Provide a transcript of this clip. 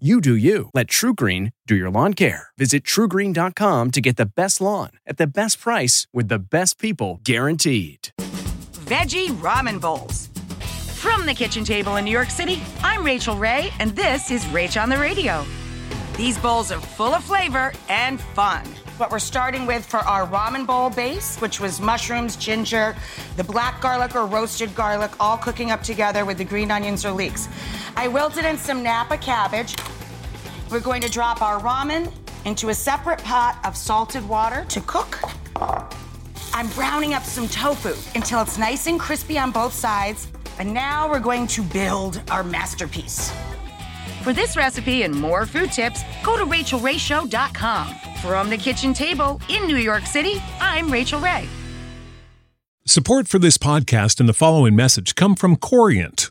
You do you. Let TruGreen do your lawn care. Visit trugreen.com to get the best lawn at the best price with the best people guaranteed. Veggie ramen bowls. From the kitchen table in New York City, I'm Rachael Ray, and this is Rach on the Radio. These bowls are full of flavor and fun. What we're starting with for our ramen bowl base, which was mushrooms, ginger, the black garlic or roasted garlic, all cooking up together with the green onions or leeks. I wilted in some Napa cabbage. We're going to drop our ramen into a separate pot of salted water to cook. I'm browning up some tofu until it's nice and crispy on both sides. And now we're going to build our masterpiece. For this recipe and more food tips, go to rachaelrayshow.com. From the kitchen table in New York City, I'm Rachael Ray. Support for this podcast and the following message come from Corient.